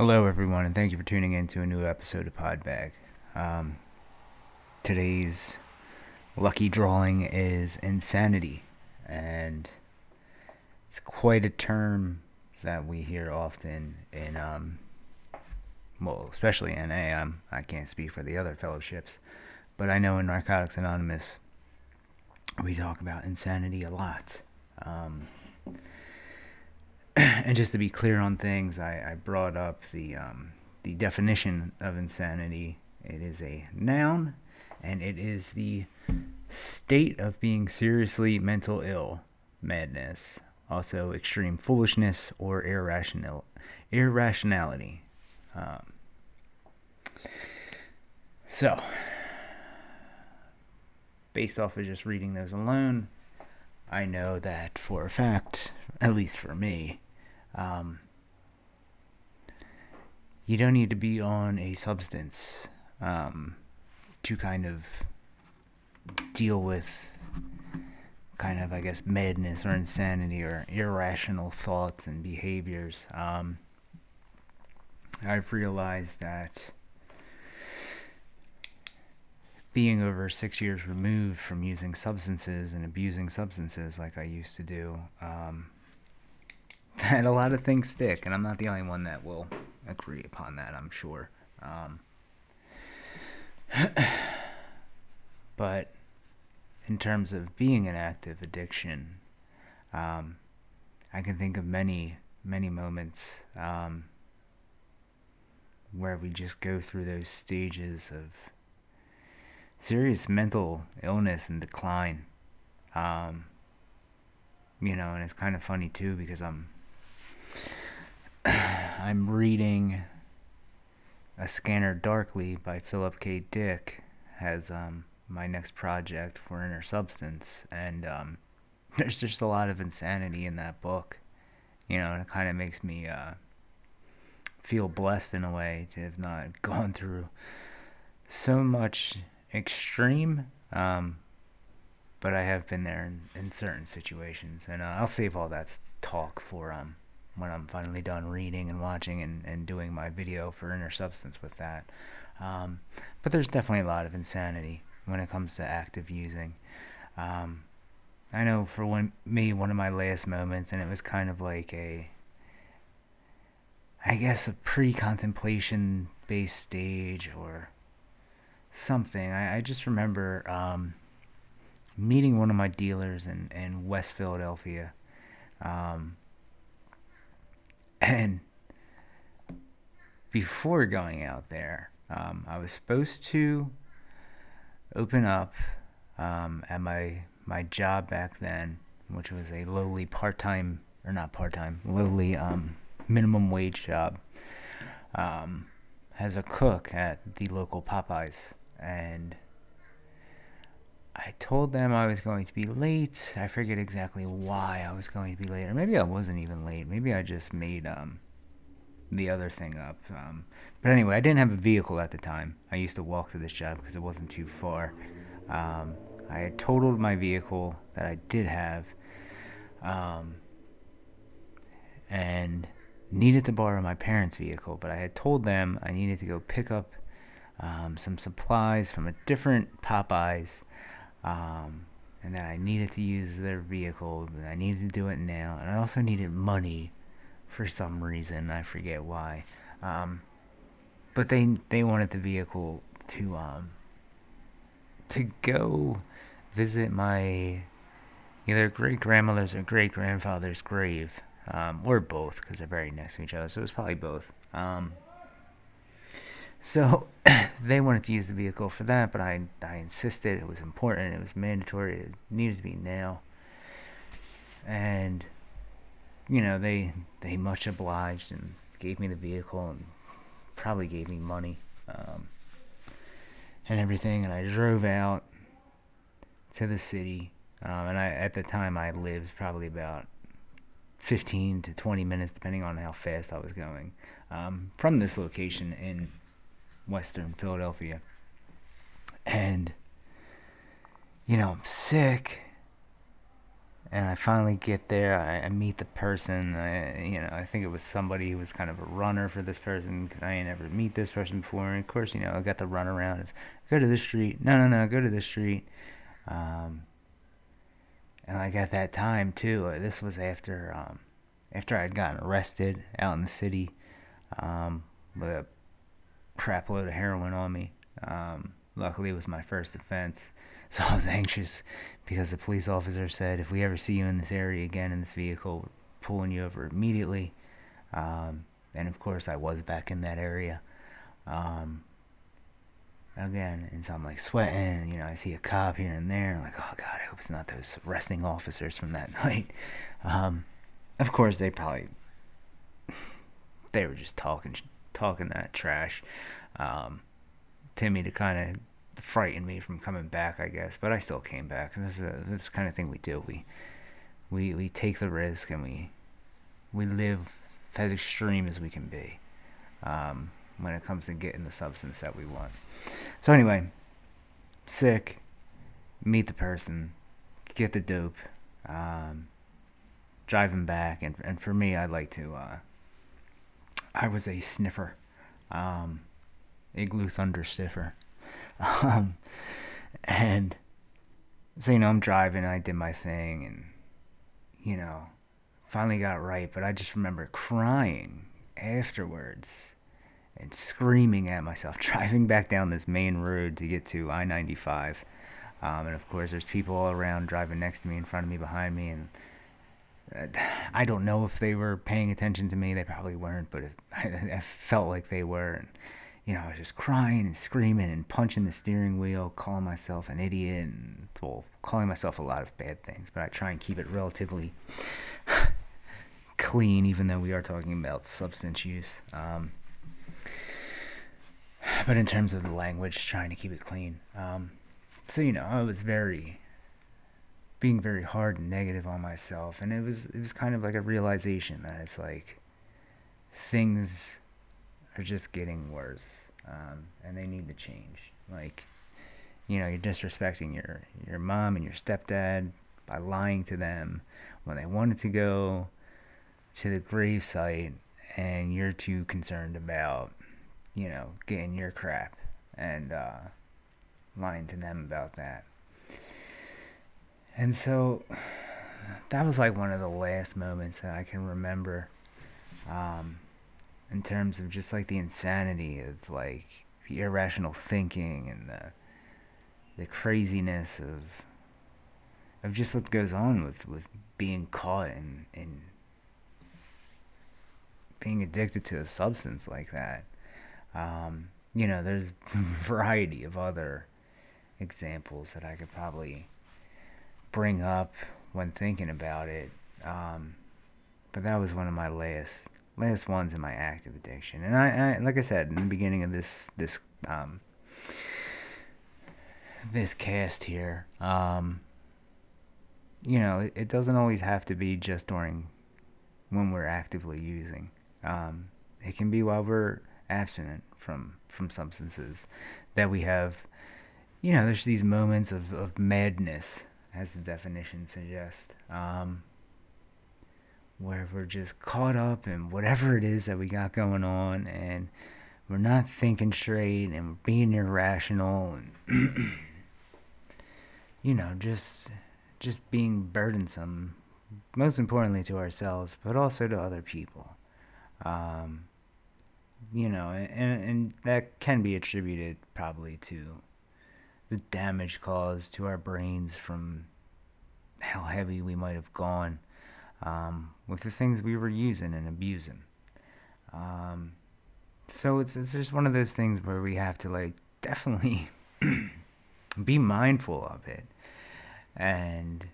Hello, everyone, and thank you for tuning in to a new episode of Podbag. Um, today's lucky drawing is insanity, and it's quite a term that we hear often in, um, well, especially NA. I'm, I can't speak for the other fellowships, but I know in Narcotics Anonymous we talk about insanity a lot. Um, and just to be clear on things, I, I brought up the um, the definition of insanity. It is a noun, and it is the state of being seriously mental ill, madness, also extreme foolishness or irrational irrationality. Um, so, based off of just reading those alone, I know that for a fact, at least for me, um, you don't need to be on a substance um, to kind of deal with kind of, I guess, madness or insanity or irrational thoughts and behaviors. Um, I've realized that being over six years removed from using substances and abusing substances like I used to do, um, that a lot of things stick, and I'm not the only one that will agree upon that, I'm sure. Um, but in terms of being an active addiction, um, I can think of many, many moments um, where we just go through those stages of serious mental illness and decline. Um, you know, and it's kind of funny too because I'm I'm reading A Scanner Darkly by Philip K. Dick as um, my next project for Inner Substance, and um, there's just a lot of insanity in that book. You know, and it kind of makes me uh, feel blessed in a way to have not gone through so much extreme, um, but I have been there in, in certain situations, and uh, I'll save all that talk for um when I'm finally done reading and watching and, and doing my video for Inner Substance with that. Um, but there's definitely a lot of insanity when it comes to active using. Um, I know for one, me, one of my last moments, and it was kind of like a, I guess, a pre contemplation based stage or something. I, I just remember um, meeting one of my dealers in, in West Philadelphia. Um, and before going out there, um, I was supposed to open up um, at my my job back then, which was a lowly part time or not part time, lowly um, minimum wage job, um, as a cook at the local Popeyes, and I told them I was going to be late. I forget exactly why I was going to be late, or maybe I wasn't even late. Maybe I just made um, the other thing up. Um, but anyway, I didn't have a vehicle at the time. I used to walk to this job because it wasn't too far. Um, I had totaled my vehicle that I did have, um, and needed to borrow my parents' vehicle. But I had told them I needed to go pick up um, some supplies from a different Popeyes um, and that I needed to use their vehicle, I needed to do it now, and I also needed money for some reason. I forget why. Um, but they they wanted the vehicle to um to go visit my either great grandmother's or great grandfather's grave, um, or both, because they're very next to each other. So it was probably both. Um, so they wanted to use the vehicle for that, but I, I insisted it was important, it was mandatory, it needed to be now. And, you know, they they much obliged and gave me the vehicle and probably gave me money um, and everything. And I drove out to the city. Um, and I at the time I lived probably about 15 to 20 minutes, depending on how fast I was going, um, from this location in Western Philadelphia. And, you know, I'm sick. and I finally get there. I, I meet the person. I, you know, I think it was somebody who was kind of a runner for this person because I ain't ever meet this person before. And of course, you know, I got the run around of go to this street. No, no, no, go to this street. Um, and like at that time too, uh, this was after um, after I'd gotten arrested out in the city um, with a crap load of heroin on me. Um, luckily, it was my first offense. So I was anxious because the police officer said, if we ever see you in this area again in this vehicle, we're pulling you over immediately. Um, and of course, I was back in that area. Um, again, and so I'm like sweating. You know, I see a cop here and there. I'm like, oh god, I hope it's not those arresting officers from that night. Um, of course, they probably they were just talking talking that trash um, to me to kind of frighten me from coming back, I guess. But I still came back. and This is a, this kind of thing we do. We we we take the risk and we we live as extreme as we can be um, when it comes to getting the substance that we want. So anyway, sick, meet the person, get the dope, um, driving back, and and for me, I'd like to. Uh, I was a sniffer, um, igloo thunder sniffer. Um, and so, you know, I'm driving and I did my thing and, you know, finally got right. But I just remember crying afterwards and screaming at myself, driving back down this main road to get to I 95. Um, and of course, there's people all around driving next to me, in front of me, behind me. And I don't know if they were paying attention to me. They probably weren't, but it, I, I felt like they were. And, you know, I was just crying and screaming and punching the steering wheel, calling myself an idiot, and well, calling myself a lot of bad things. But I try and keep it relatively clean, even though we are talking about substance use. Um, but in terms of the language, trying to keep it clean. Um, so you know, I was very being very hard and negative on myself, and it was it was kind of like a realization that it's like things are just getting worse, um, and they need to change. Like, you know, you're disrespecting your your mom and your stepdad by lying to them when they wanted to go to the grave site, and you're too concerned about, you know, getting your crap and uh, lying to them about that. And so that was like one of the last moments that I can remember. Um, in terms of just like the insanity of like the irrational thinking and the the craziness of of just what goes on with with being caught and and being addicted to a substance like that. Um, you know, there's a variety of other examples that I could probably bring up when thinking about it. Um, but that was one of my last last ones in my active addiction. And I, I like I said in the beginning of this this um, this cast here, um, you know, it, it, doesn't always have to be just during when we're actively using. Um, it can be while we're abstinent from from substances that we have. You know, there's these moments of, of madness, as the definition suggests. Um, where we're just caught up in whatever it is that we got going on and we're not thinking straight and we're being irrational and you know just just being burdensome most importantly to ourselves but also to other people um, you know and, and that can be attributed probably to the damage caused to our brains from how heavy we might have gone um, with the things we were using and abusing. Um, so it's it's just one of those things where we have to like definitely be mindful of it and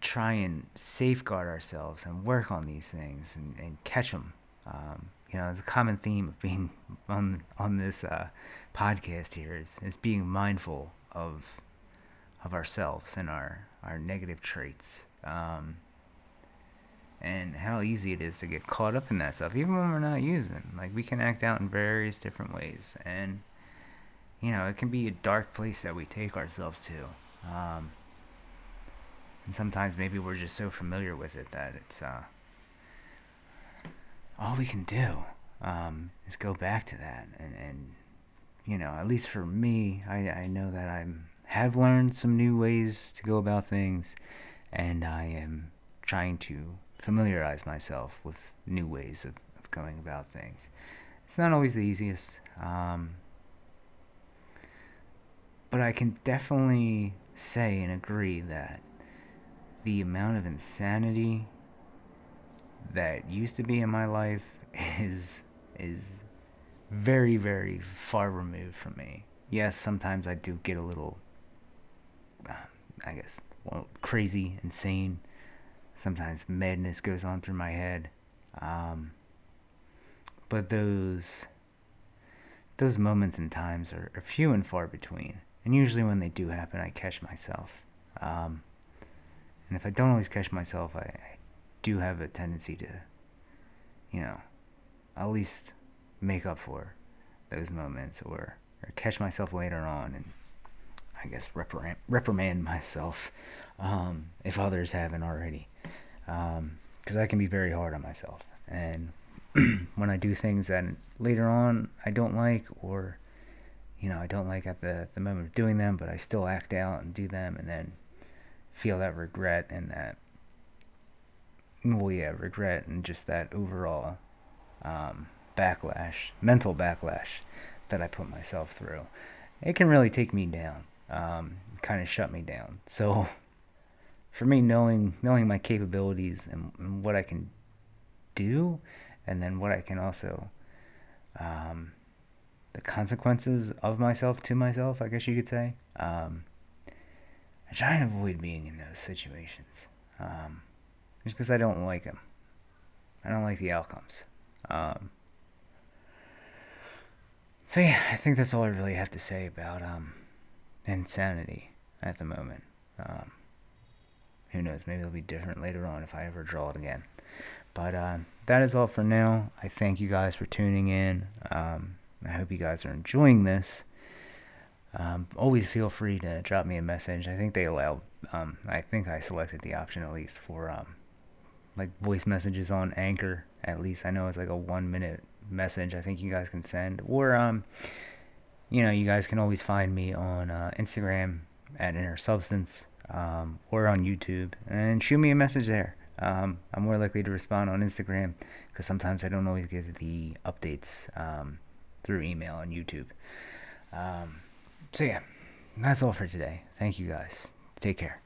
try and safeguard ourselves and work on these things and, and catch them. Um, you know, it's a common theme of being on on this uh, podcast here is, is being mindful of of ourselves and our our negative traits. Um, and how easy it is to get caught up in that stuff, even when we're not using. Like we can act out in various different ways, and you know it can be a dark place that we take ourselves to. Um, And sometimes maybe we're just so familiar with it that it's uh, all we can do um, is go back to that. And, and, you know, at least for me, I, I know that I have learned some new ways to go about things, and I am trying to familiarize myself with new ways of, of going about things. It's not always the easiest, um, but I can definitely say and agree that the amount of insanity that used to be in my life is is very very far removed from me. Yes, sometimes I do get a little I guess well, crazy, insane. Sometimes madness goes on through my head. Um, but those those moments and times are, are, few and far between. And usually when they do happen, I catch myself. Um, and if I don't always catch myself, I, I do have a tendency to, you know, at least make up for those moments or, or catch myself later on and I guess reprimand, reprimand myself um, if others haven't already. Because um, I can be very hard on myself. And when I do things that later on I don't like or, you know, I don't like at the, the moment of doing them, but I still act out and do them and then feel that regret and that well yeah regret and just that overall um, backlash mental backlash that i put myself through it can really take me down um, kind of shut me down so for me knowing knowing my capabilities and, and, what i can do and then what i can also um, the consequences of myself to myself i guess you could say um, I try and avoid being in those situations. Um, just because I don't like them. I don't like the outcomes. Um, so yeah, I think that's all I really have to say about um, insanity at the moment. Um, who knows? Maybe it'll be different later on if I ever draw it again. But uh, that is all for now. I thank you guys for tuning in. Um, I hope you guys are enjoying this um, always feel free to drop me a message. I think they allow, um, I think I selected the option at least for um, like voice messages on Anchor. At least I know it's like a one minute message. I think you guys can send, or um, you know, you guys can always find me on uh, Instagram at Inner Substance, um, or on YouTube, and shoot me a message there. Um, I'm more likely to respond on Instagram because sometimes I don't always get the updates um, through email on YouTube. Um, so, yeah, that's all for today. Thank you guys. Take care.